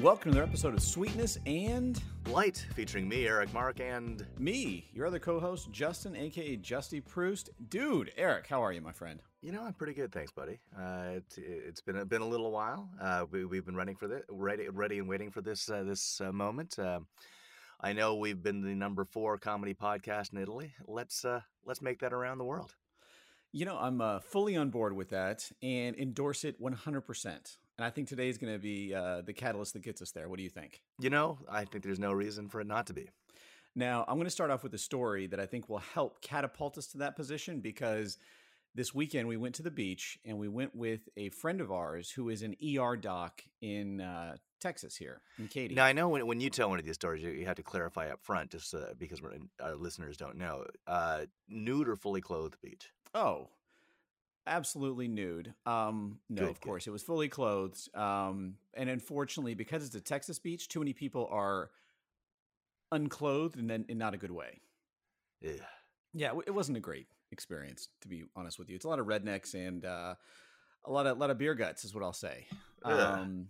welcome to another episode of Sweetness and Light, featuring me, Eric Mark, and me, your other co-host, Justin, aka Justy Proust. Dude, Eric, how are you, my friend? you know I'm pretty good, thanks, buddy. Uh, it, it's been a, been a little while. Uh, we, we've been running for this, ready, ready and waiting for this uh, this uh, moment. Um I know we've been the number four comedy podcast in Italy. Let's uh, let's make that around the world. You know, I'm uh, fully on board with that and endorse it 100%. And I think today is going to be uh, the catalyst that gets us there. What do you think? You know, I think there's no reason for it not to be. Now, I'm going to start off with a story that I think will help catapult us to that position because this weekend we went to the beach and we went with a friend of ours who is an ER doc in uh, Texas here in Katy. Now I know when, when you tell one of these stories, you, you have to clarify up front, just uh, because we're, our listeners don't know. Uh, nude or fully clothed beach? Oh, absolutely nude. Um, no, Good, of course it was fully clothed. Um, and unfortunately, because it's a Texas beach, too many people are unclothed and then in not a good way. Yeah. Yeah, it- it wasn't a great experience to be honest with you. It's a lot of rednecks and uh, a lot of a lot of beer guts is what I'll say. Um,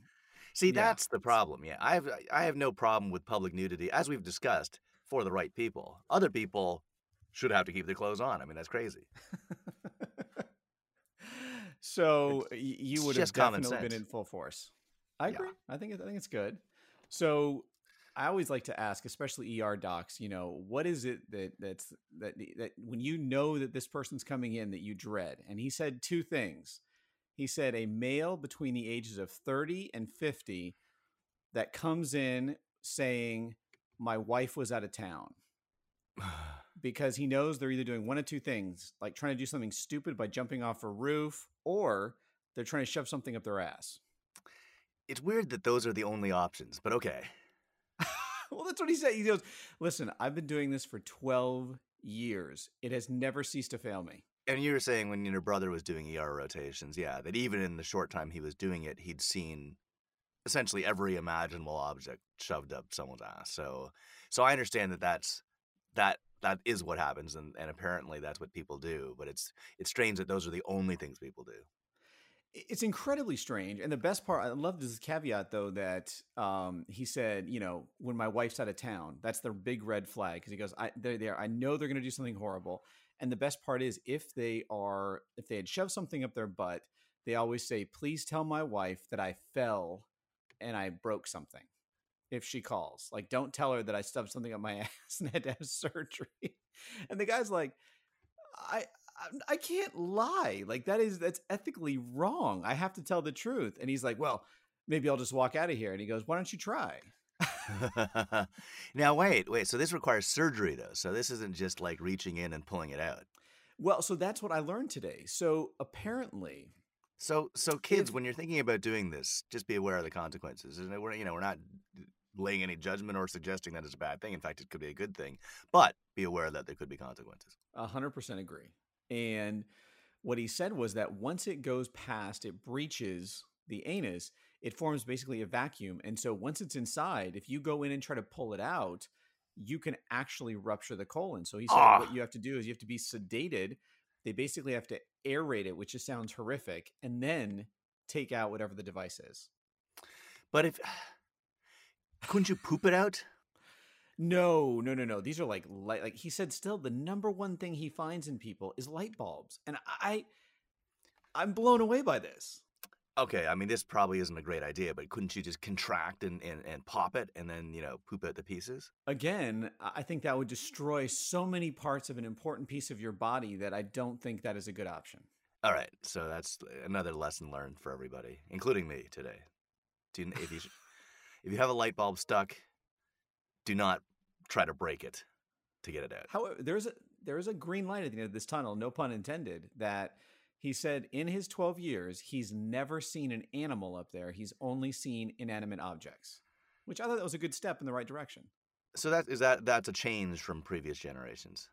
See, Yeah. that's the problem. Yeah, I have I have no problem with public nudity, as we've discussed, for the right people. Other people should have to keep their clothes on. I mean, that's crazy. so you would have definitely been in full force. I Yeah. agree. I think I think it's good. So I always like to ask, especially ER docs, you know, what is it that that's that that when you know that this person's coming in that you dread? And he said two things. He said a male between the ages of 30 and 50 that comes in saying my wife was out of town because he knows they're either doing one of two things, like trying to do something stupid by jumping off a roof, or they're trying to shove something up their ass. it's weird that those are the only options, but okay. well, that's what he said. He goes, "Listen, I've been doing this for 12 years. It has never ceased to fail me." And you were saying when your brother was doing ER rotations, yeah, that even in the short time he was doing it, he'd seen essentially every imaginable object shoved up someone's ass. So, so I understand that that's that that is what happens, and, and apparently that's what people do. But it's it's strange that those are the only things people do. It's incredibly strange. And the best part, I love this caveat though that um, he said, you know, when my wife's out of town, that's the big red flag because he goes, I, they're there. I know they're going to do something horrible. And the best part is if they are, if they had shoved something up their butt, they always say, please tell my wife that I fell and I broke something. If she calls, like, don't tell her that I stuffed something up my ass and had to have surgery. And the guy's like, I, I I can't lie. Like that is that's ethically wrong. I have to tell the truth. And he's like, "Well, maybe I'll just walk out of here." And he goes, "Why don't you try?" now wait, wait. So this requires surgery though. So this isn't just like reaching in and pulling it out. Well, so that's what I learned today. So apparently, So so kids, If- when you're thinking about doing this, just be aware of the consequences. And we're you know we're not laying any judgment or suggesting that it's a bad thing. In fact, it could be a good thing. But be aware that there could be consequences. a hundred percent agree. And what he said was that once it goes past, it breaches the anus, it forms basically a vacuum. And so once it's inside, if you go in and try to pull it out, you can actually rupture the colon. So he said Ah. what you have to do is you have to be sedated. They basically have to aerate it, which just sounds horrific, and then take out whatever the device is. But if couldn't you poop it out? No, no, no, no. These are like light. Like he said, still the number one thing he finds in people is light bulbs, and I, I'm blown away by this. Okay, I mean this probably isn't a great idea, but couldn't you just contract and, and, and pop it and then, you know, poop out the pieces? Again, I think that would destroy so many parts of an important piece of your body that I don't think that is a good option. All right, so that's another lesson learned for everybody, including me today. Do you, if you have a light bulb stuck, do not try to break it to get it out. However, there's a there is a green light at the end of this tunnel, no pun intended. That he said in his 12 years, he's never seen an animal up there. He's only seen inanimate objects, which I thought that was a good step in the right direction. So that is that that's a change from previous generations.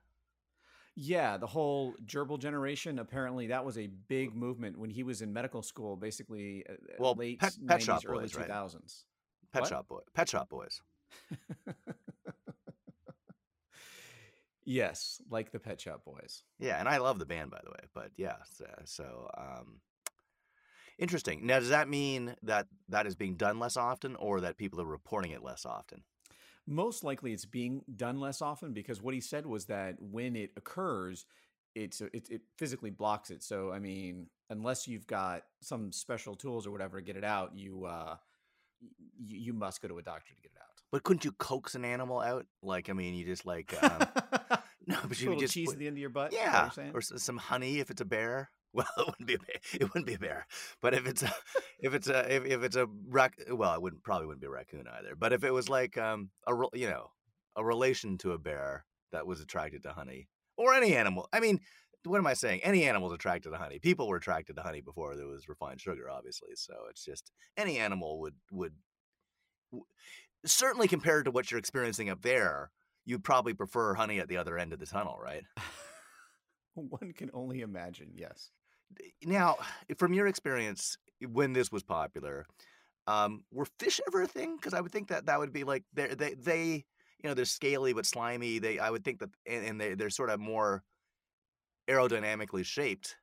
Yeah, the whole gerbil generation. Apparently, that was a big movement when he was in medical school. Basically, uh, uh, Well, late Pet- Pet 90s, Shop early Boys, right? 2000s. Pet What? Shop Boy, Pet Shop Boys. yes, like the Pet Shop Boys. Yeah, and I love the band by the way, but yeah, so, so um Interesting. Now, does that mean that that is being done less often, or that people are reporting it less often? Most likely, it's being done less often because what he said was that when it occurs, it's it, it physically blocks it. So, I mean, unless you've got some special tools or whatever to get it out, you uh, you, you must go to a doctor to get it out. But couldn't you coax an animal out? Like, I mean, you just like um, no, but you just cheese put- at the end of your butt. is that what yeah, you're saying? or some honey if it's a bear. Well, it wouldn't be a bear. It wouldn't be a bear. But if it's a, if it's a, if, if it's a rac, well, it wouldn't probably wouldn't be a raccoon either. But if it was like um a you know a relation to a bear that was attracted to honey or any animal, I mean, what am I saying? Any animal's attracted to honey. People were attracted to honey before there was refined sugar, obviously. So it's just any animal would would w- certainly compared to what you're experiencing up there. You'd probably prefer honey at the other end of the tunnel, right? One can only imagine. Yes. Now, from your experience when this was popular, um, were fish ever a thing? Because I would think that that would be like they they they you know they're scaly but slimy. They I would think that and, and they they're sort of more aerodynamically shaped.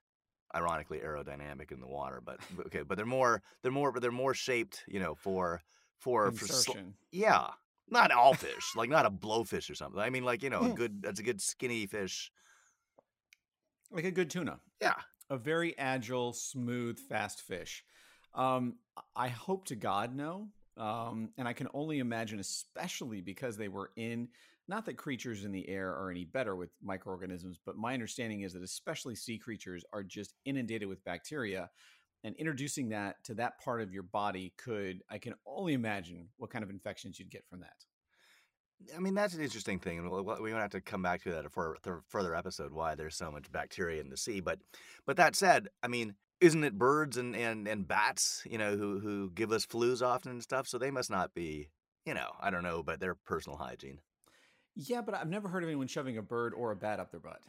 Ironically, aerodynamic in the water, but okay, but they're more they're more but they're more shaped, you know, for for for sl- yeah, not all fish, like not a blowfish or something. I mean, like you know, a Mm. good that's a good skinny fish. like a good tuna. Yeah, a very agile, smooth, fast fish. Um, I hope to God no, um, and I can only imagine, especially because they were in. Not that creatures in the air are any better with microorganisms, but my understanding is that especially sea creatures are just inundated with bacteria, and introducing that to that part of your body could, I can only imagine what kind of infections you'd get from that. I mean, that's an interesting thing, and we're going to have to come back to that for a further episode. Why there's so much bacteria in the sea, but but that said, I mean, isn't it birds and, and, and bats, you know, who who give us flus often and stuff? So they must not be, you know, I don't know, but their personal hygiene. Yeah, but I've never heard of anyone shoving a bird or a bat up their butt.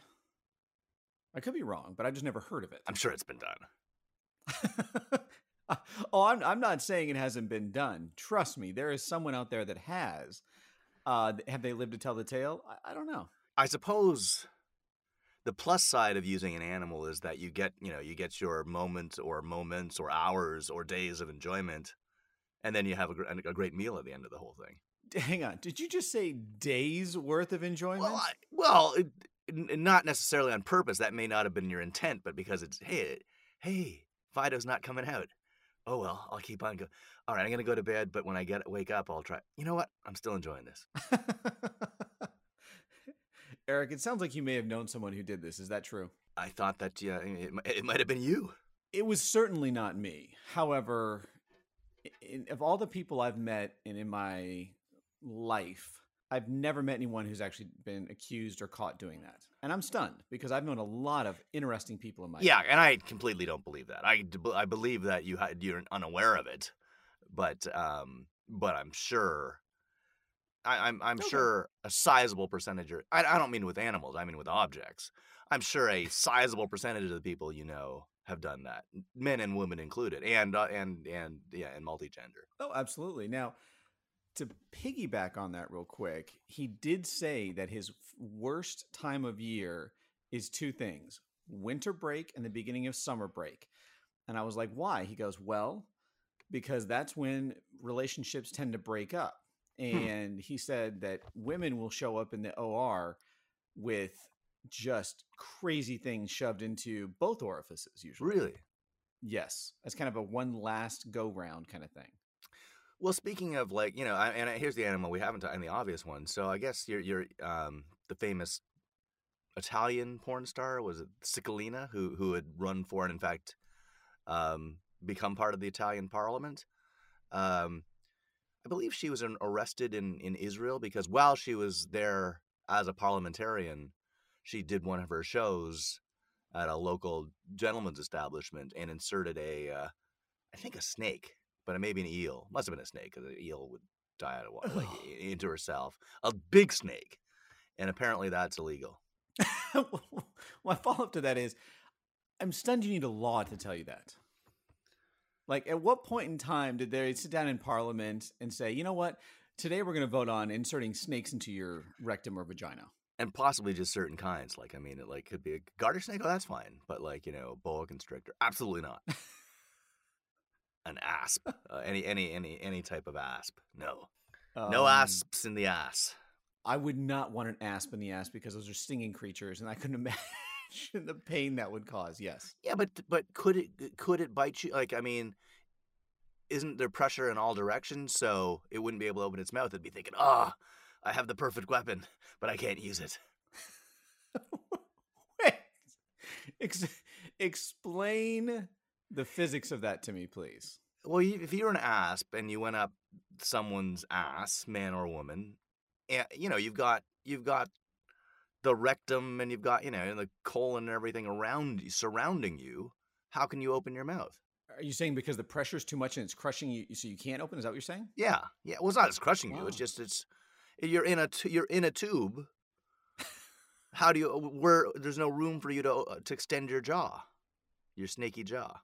I could be wrong, but I've just never heard of it. I'm sure it's been done. oh, I'm I'm not saying it hasn't been done. Trust me, there is someone out there that has. Uh, have they lived to tell the tale? I, I don't know. I suppose the plus side of using an animal is that you get, you know, you get your moment or moments or hours or days of enjoyment, and then you have a, a great meal at the end of the whole thing. Hang on, did you just say days worth of enjoyment? Well, I, well, it, n- not necessarily on purpose. That may not have been your intent, but because it's hey, hey, Fido's not coming out. Oh well, I'll keep on going All right, I'm gonna go to bed, but when I get wake up, I'll try. You know what? I'm still enjoying this. Eric, it sounds like you may have known someone who did this. Is that true? I thought that yeah, it, it might have been you. It was certainly not me. However, in, of all the people I've met and in my life, I've never met anyone who's actually been accused or caught doing that. And I'm stunned because I've known a lot of interesting people in my Yeah, and I completely don't believe that. I, I believe that you had you're unaware of it, but um, but I'm sure. I, I'm I'm Okay. sure a sizable percentage. Or, I I don't mean with animals. I mean with objects. I'm sure a sizable percentage of the people you know have done that, men and women included, and uh, and and yeah, and multi-gender. Oh, absolutely. Now, to piggyback on that real quick, he did say that his worst time of year is two things winter break and the beginning of summer break. And I was like, why? He goes, well, because that's when relationships tend to break up. And he said that women will show up in the OR with just crazy things shoved into both orifices, usually. Really? Yes. As kind of a one last go round kind of thing. Well, speaking of like you know, I, and here's the animal we haven't done the obvious one. So I guess you're you're um the famous Italian porn star was it Cicciolina who who had run for and in fact um become part of the Italian Parliament. Um, I believe she was an- arrested in in Israel because while she was there as a parliamentarian, she did one of her shows at a local gentleman's establishment and inserted a uh, I think a snake, but it may be an eel. Must have been a snake because an eel would die out of water, like into herself. A big snake, and apparently that's illegal. My follow up to that is I'm stunned you need a law to tell you that. Like, at what point in time did they sit down in parliament and say, you know what, today we're going to vote on inserting snakes into your rectum or vagina? And possibly just certain kinds. Like I mean, it like could be a garter snake. Oh, that's fine. But like you know, a boa constrictor, absolutely not. an asp, uh, any any any any type of asp. No, no Um, asps in the ass. I would not want an asp in the ass because those are stinging creatures, and I couldn't imagine the pain that would cause. Yes. Yeah, but but could it could it bite you? Like I mean, isn't there pressure in all directions? So it wouldn't be able to open its mouth. It'd be thinking, "Ah, I have the perfect weapon, but I can't use it." Wait. Ex- explain the physics of that to me, please. Well, if you're an asp and you went up someone's ass, man or woman, and you know you've got you've got the rectum and you've got you know the colon and everything around you, surrounding you. How can you open your mouth? Are you saying because the pressure's too much and it's crushing you, so you can't open? Is that what you're saying? Yeah, yeah. Well, it's not it's crushing you. It's just it's you're in a t- you're in a tube. How do you where there's no room for you to uh, to extend your jaw, your snaky jaw.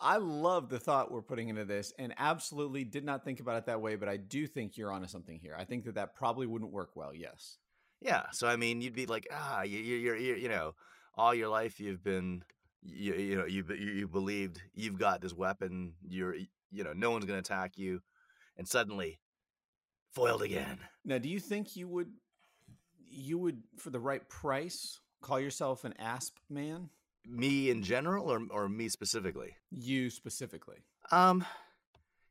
I love the thought we're putting into this, and absolutely did not think about it that way. But I do think you're onto something here. I think that that probably wouldn't work well. Yes. Yeah. So I mean, you'd be like, ah, you you you're, you're you know, all your life you've been, you you know, you you, you believed you've got this weapon. You're you know, no one's gonna attack you, and suddenly, foiled again. Now, do you think you would, you would for the right price call yourself an asp man? Me in general, or or me specifically? You specifically. Um,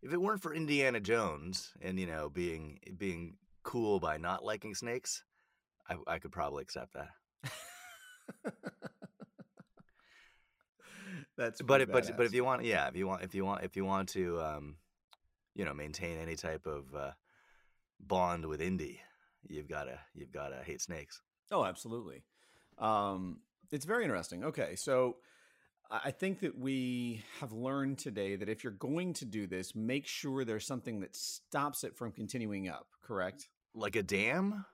if it weren't for Indiana Jones and you know being being cool by not liking snakes, I I could probably accept that. That's But but but if you want, yeah, if you want if you want if you want to, um, you know, maintain any type of uh, bond with Indy, you've gotta you've gotta hate snakes. Oh, absolutely. Um, it's very interesting. Okay, so I think that we have learned today that if you're going to do this, make sure there's something that stops it from continuing up. Correct? Like a dam?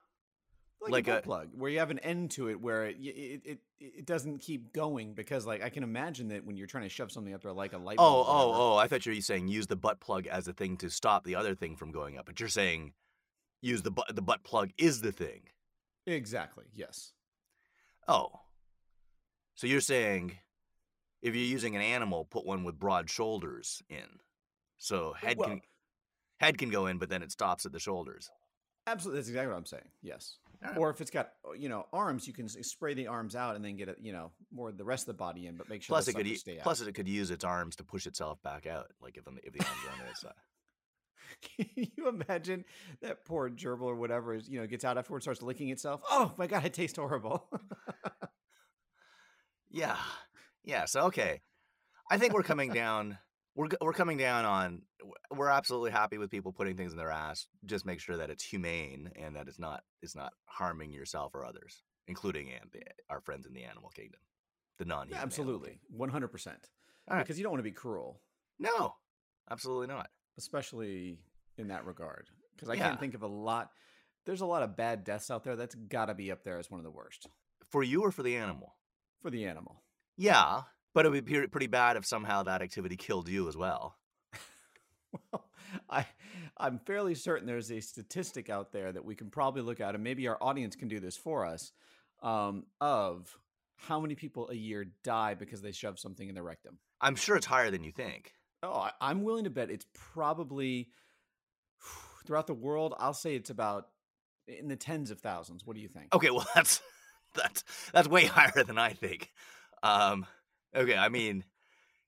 Like, Like a, a- plug, where you have an end to it, where it, it it it doesn't keep going because, like, I can imagine that when you're trying to shove something up there, like a light Oh oh oh! I thought you were saying use the butt plug as a thing to stop the other thing from going up, but you're saying use the butt the butt plug is the thing. Exactly. Yes. Oh. So you're saying if you're using an animal, put one with broad shoulders in. So head Well- can head can go in, but then it stops at the shoulders. Absolutely. That's exactly what I'm saying. Yes. Alright. Or if it's got uh, you know arms, you can spray the arms out and then get it you know more of the rest of the body in, but make sure Plus the it could suckers u- stay out. plus it could use its arms to push itself back out, like if the, if the arms are on its side. Can you imagine that poor gerbil or whatever is, you know, gets out afterwards, starts licking itself? Oh my god, it tastes horrible. Yeah, yeah. So okay, I think we're coming down. We're we're coming down on. We're absolutely happy with people putting things in their ass. Just make sure that it's humane and that it's not it's not harming yourself or others, including and the, our friends in the animal kingdom, the non. Yeah, absolutely, one hundred percent. Because you don't want to be cruel, No, absolutely not. especially in that regard. Because I Yeah. can't think of a lot. There's a lot of bad deaths out there. That's got to be up there as one of the worst For you or for the animal? For the animal. Yeah, but it would be pretty bad if somehow that activity killed you as well. Well, I I'm fairly certain there's a statistic out there that we can probably look at, and maybe our audience can do this for us, um, of how many people a year die because they shove something in their rectum. I'm sure it's higher than you think. Oh, I, I'm willing to bet it's probably throughout the world. I'll say it's about in the tens of thousands. What do you think? Okay, well that's that's that's way higher than I think. Um, okay, I mean,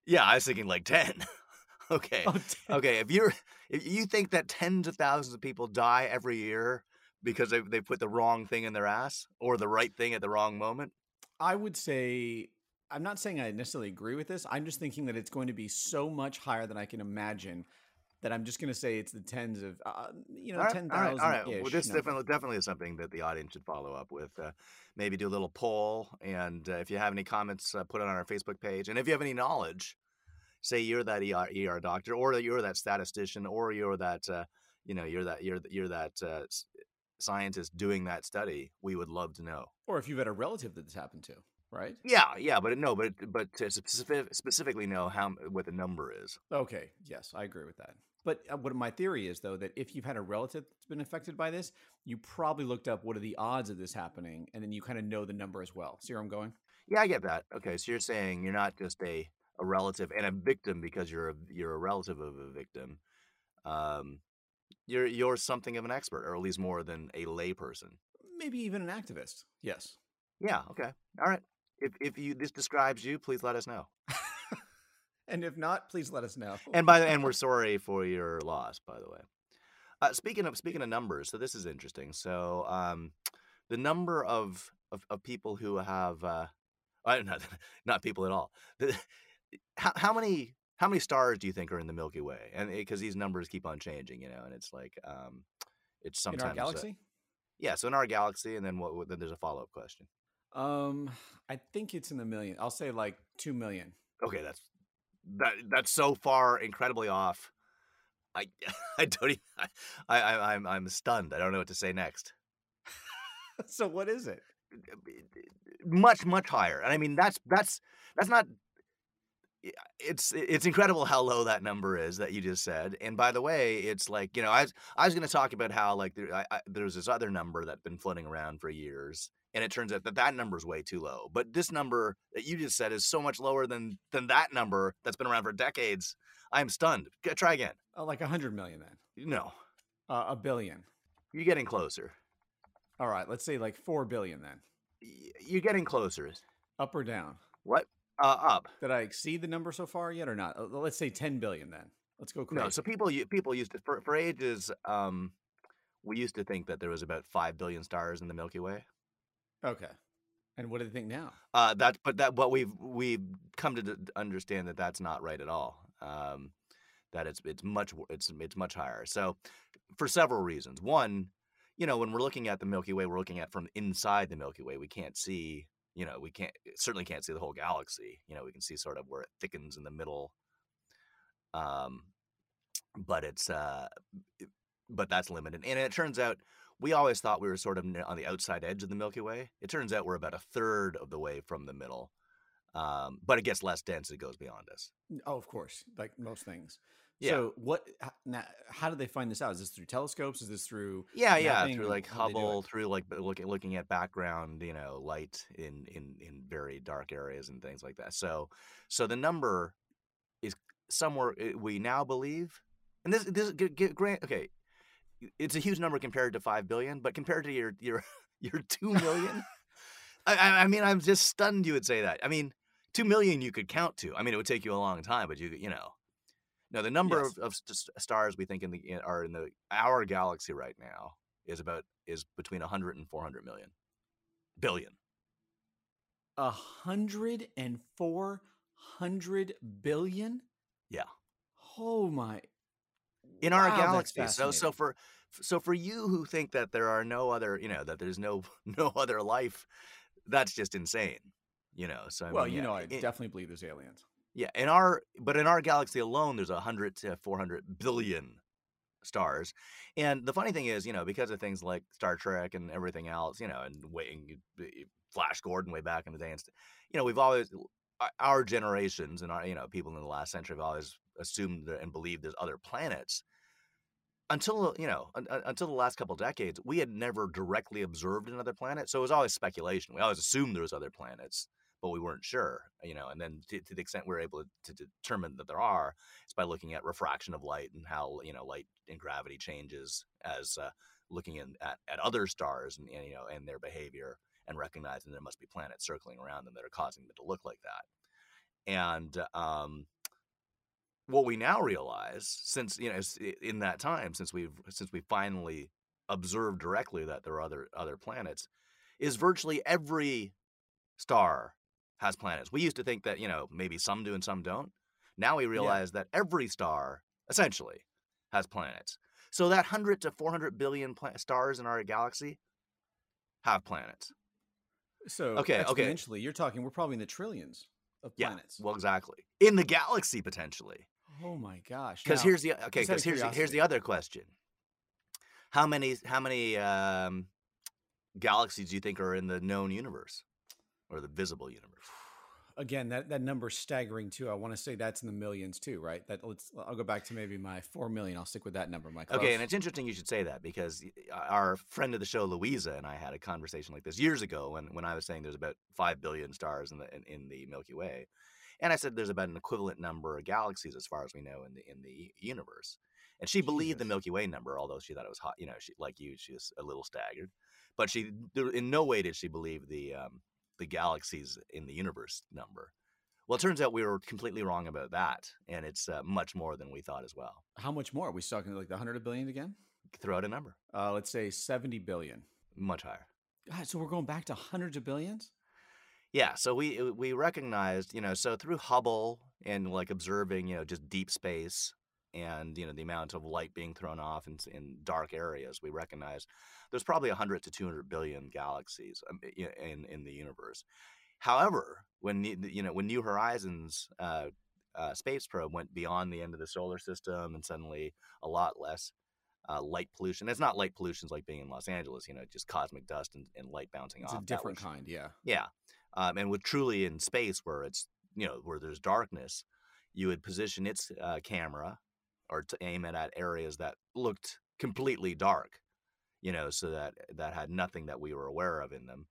yeah, I was thinking like ten. okay, Oh, damn. okay. If you're if you think that tens of thousands of people die every year because they they put the wrong thing in their ass or the right thing at the wrong moment, I would say I'm not saying I necessarily agree with this. I'm just thinking that it's going to be so much higher than I can imagine that I'm just going to say it's the tens of uh, you know all right, ten all right, thousand. all right. Well, this definitely definitely is something that the audience should follow up with. Uh, maybe do a little poll, and uh, if you have any comments, uh, put it on our Facebook page. And if you have any knowledge, say you're that ER, ER doctor, or that you're that statistician, or you're that uh, you know you're that you're you're that uh, scientist doing that study. We would love to know. or if you've had a relative that this happened to, right? Yeah, yeah, but no, but but to specific, specifically know how what the number is. Okay, yes, I agree with that. But uh, what my theory is, though, that if you've had a relative that's been affected by this, you probably looked up what are the odds of this happening, and then you kind of know the number as well. See where I'm going? Yeah, I get that. Okay, so you're saying you're not just a a relative and a victim because you're a you're a relative of a victim. Um, you're you're something of an expert, or at least more than a layperson. Maybe even an activist. Yes. Yeah. Okay. All right. If if you this describes you, please let us know. and if not, please let us know. and by the and we're sorry for your loss, by the way. Uh, speaking of speaking of numbers, so this is interesting. So um, the number of, of, of people who have uh, uh, not know, not people at all. How, how many how many stars do you think are in the Milky Way? And because these numbers keep on changing, you know, and it's like um, it's sometimes in our galaxy. Uh, yeah, so in our galaxy, and then what? Then there's a follow up question. Um, I think it's in the million. I'll say like two million. Okay, that's that that's so far incredibly off. I I don't even, I, I I'm I'm stunned. I don't know what to say next. so what is it? Much much higher. And I mean that's that's that's not it's it's incredible how low that number is that you just said. And by the way, it's like you know I was I was going to talk about how like there, I, I, there's this other number that's been floating around for years, and it turns out that that number is way too low. But this number that you just said is so much lower than than that number that's been around for decades. I'm stunned. Try again. Uh, like a hundred million then? No, uh, a billion. You're getting closer. All right, let's say like four billion then. You're getting closer. Up or down? What? Uh, up. Did I exceed the number so far yet or not? Uh, let's say 10 billion then. Let's go crazy. No, so people people used to for, for ages um we used to think that there was about 5 billion stars in the Milky Way. Okay. And what do they think now? Uh that but that what we've we've come to understand that that's not right at all. Um that it's it's much it's it's much higher. So for several reasons. One, you know, when we're looking at the Milky Way, we're looking at from inside the Milky Way. We can't see you know, we can't certainly can't see the whole galaxy. You know, we can see sort of where it thickens in the middle. Um, but it's uh, but that's limited, and it turns out we always thought we were sort of on the outside edge of the Milky Way. It turns out we're about a third of the way from the middle. Um, but it gets less dense; as it goes beyond us. Oh, of course, like most things. Yeah. So what? Now, how did they find this out? Is this through telescopes? Is this through? Yeah, yeah, through like Hubble, through like looking looking at background, you know, light in in in very dark areas and things like that. So, so the number is somewhere eh, we now believe, and this this get, grant okay, it's a huge number compared to five billion, but compared to your your your two million. I, I mean, I'm just stunned you would say that. I mean, two million you could count to. I mean, it would take you a long time, but you you know, no, the number yes. of, of st- stars we think in the in, are in the our galaxy right now is about is between 100 and 400 million billion. A hundred and four hundred billion. Yeah. Oh my. In wow, our galaxy, so so for so for you who think that there are no other, you know, that there's no no other life, that's just insane. You know, so I well, mean, you yeah, know, I it, definitely believe there's aliens. Yeah, in our but in our galaxy alone, there's a hundred to four hundred billion stars. And the funny thing is, you know, because of things like Star Trek and everything else, you know, and waiting eh, Flash Gordon way back in the day, and you know, we've always our generations and our you know people in the last century have always assumed and believed there's other planets. Until you know, until the last couple decades, we had never directly observed another planet, so it was always speculation. We always assumed there was other planets but we weren't sure, you know. And then to, to the extent we're able to, determine that there are, it's by looking at refraction of light and how you know light and gravity changes as uh, looking in, at at other stars and, and you know and their behavior and recognizing there must be planets circling around them that are causing them to look like that. And um, what we now realize, since you know, in that time, since we've since we finally observed directly that there are other other planets, is virtually every star has planets. We used to think that, you know, maybe some do and some don't. Now we realize yeah. that every star essentially has planets. So that 100 to 400 billion stars in our galaxy have planets. So okay, exponentially, okay. you're talking we're probably in the trillions of planets. Yeah, well, exactly. In the galaxy potentially. Oh my gosh. Because here's the okay, because here's here's the other question. How many how many um, galaxies do you think are in the known universe? Or the visible universe? again, that that number's staggering too. I want to say that's in the millions too, right? That let's. I'll go back to maybe my four million. I'll stick with that number, Mike. Okay, and it's interesting you should say that because our friend of the show, Louisa, and I had a conversation like this years ago when when I was saying there's about five billion stars in the in, in the Milky Way, and I said there's about an equivalent number of galaxies as far as we know in the in the universe. And she believed the Milky Way number, although she thought it was hot. You know, she like you, she was a little staggered, but she in no way did she believe the um, the galaxies in the universe number. Well, it turns out we were completely wrong about that, and it's uh, much more than we thought as well. How much more? Are we talking like the hundred billion again? Throw out a number. Uh, let's say seventy billion. Much higher. God, so we're going back to hundreds of billions. Yeah, so we we recognized, you know, so through Hubble and like observing, you know, just deep space and you know the amount of light being thrown off in, in dark areas, we recognize there's probably 100 to 200 billion galaxies um, in in the universe. However, when you know when New Horizons uh, uh, space probe went beyond the end of the solar system and suddenly a lot less uh, light pollution. It's not light pollution like being in Los Angeles, you know, just cosmic dust and, and light bouncing it's off. It's a different kind, yeah. Yeah. Um, and with truly in space where it's, you know, where there's darkness, you would position its uh, camera or to aim it at areas that looked completely dark, you know, so that that had nothing that we were aware of in them,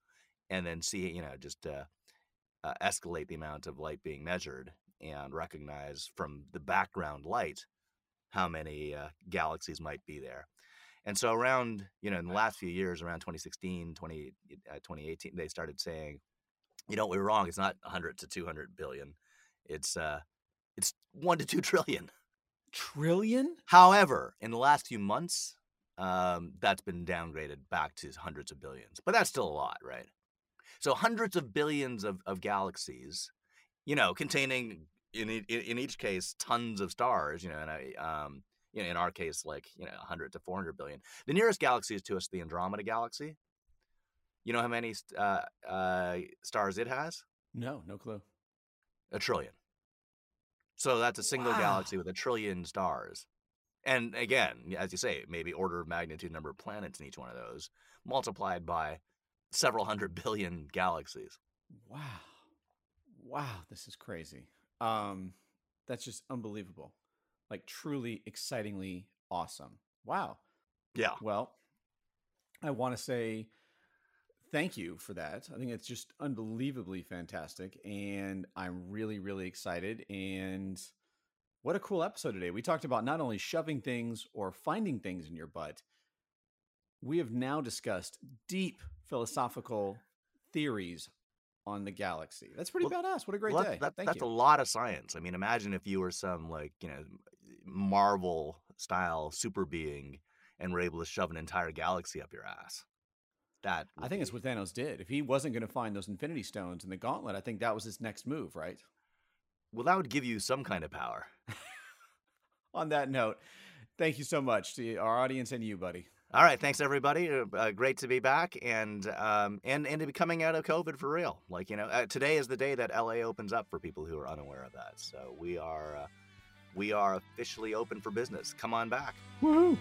and then see, you know, just uh, uh, escalate the amount of light being measured and recognize from the background light how many uh, galaxies might be there. And so around, you know, in the last few years, around 2016, 20, uh, 2018, they started saying, you know, we are wrong. It's not 100 to 200 billion. It's uh, it's one to two trillion trillion. However, in the last few months, um, that's been downgraded back to hundreds of billions, but that's still a lot, right? So hundreds of billions of, of galaxies, you know, containing in, in, in each case tons of stars, you know, and I, um, you know, in our case, like you know, 100 to 400 billion. The nearest galaxy is to us the Andromeda galaxy. You know how many uh, uh, stars it has? No, no clue. A trillion. So that's a single wow. galaxy with a trillion stars. And again, as you say, maybe order of magnitude number of planets in each one of those, multiplied by several hundred billion galaxies. Wow. Wow, this is crazy. Um, that's just unbelievable. Like truly excitingly awesome. Wow. Yeah. Well, I want to say thank you for that. I think it's just unbelievably fantastic. And I'm really, really excited. And what a cool episode today. We talked about not only shoving things or finding things in your butt, we have now discussed deep philosophical theories on the galaxy. That's pretty well, badass. What a great well, day. That, Thank that's you. a lot of science. I mean, imagine if you were some like, you know, Marvel style super being and were able to shove an entire galaxy up your ass that. I think it's what Thanos did. If he wasn't going to find those Infinity Stones in the Gauntlet, I think that was his next move, right? Well, that would give you some kind of power. On that note, thank you so much to our audience and you, buddy. All right, thanks everybody. Uh, uh great to be back and um, and and to be coming out of COVID for real. Like you know, uh, today is the day that LA opens up for people who are unaware of that. So we are uh, we are officially open for business. Come on back. Woohoo!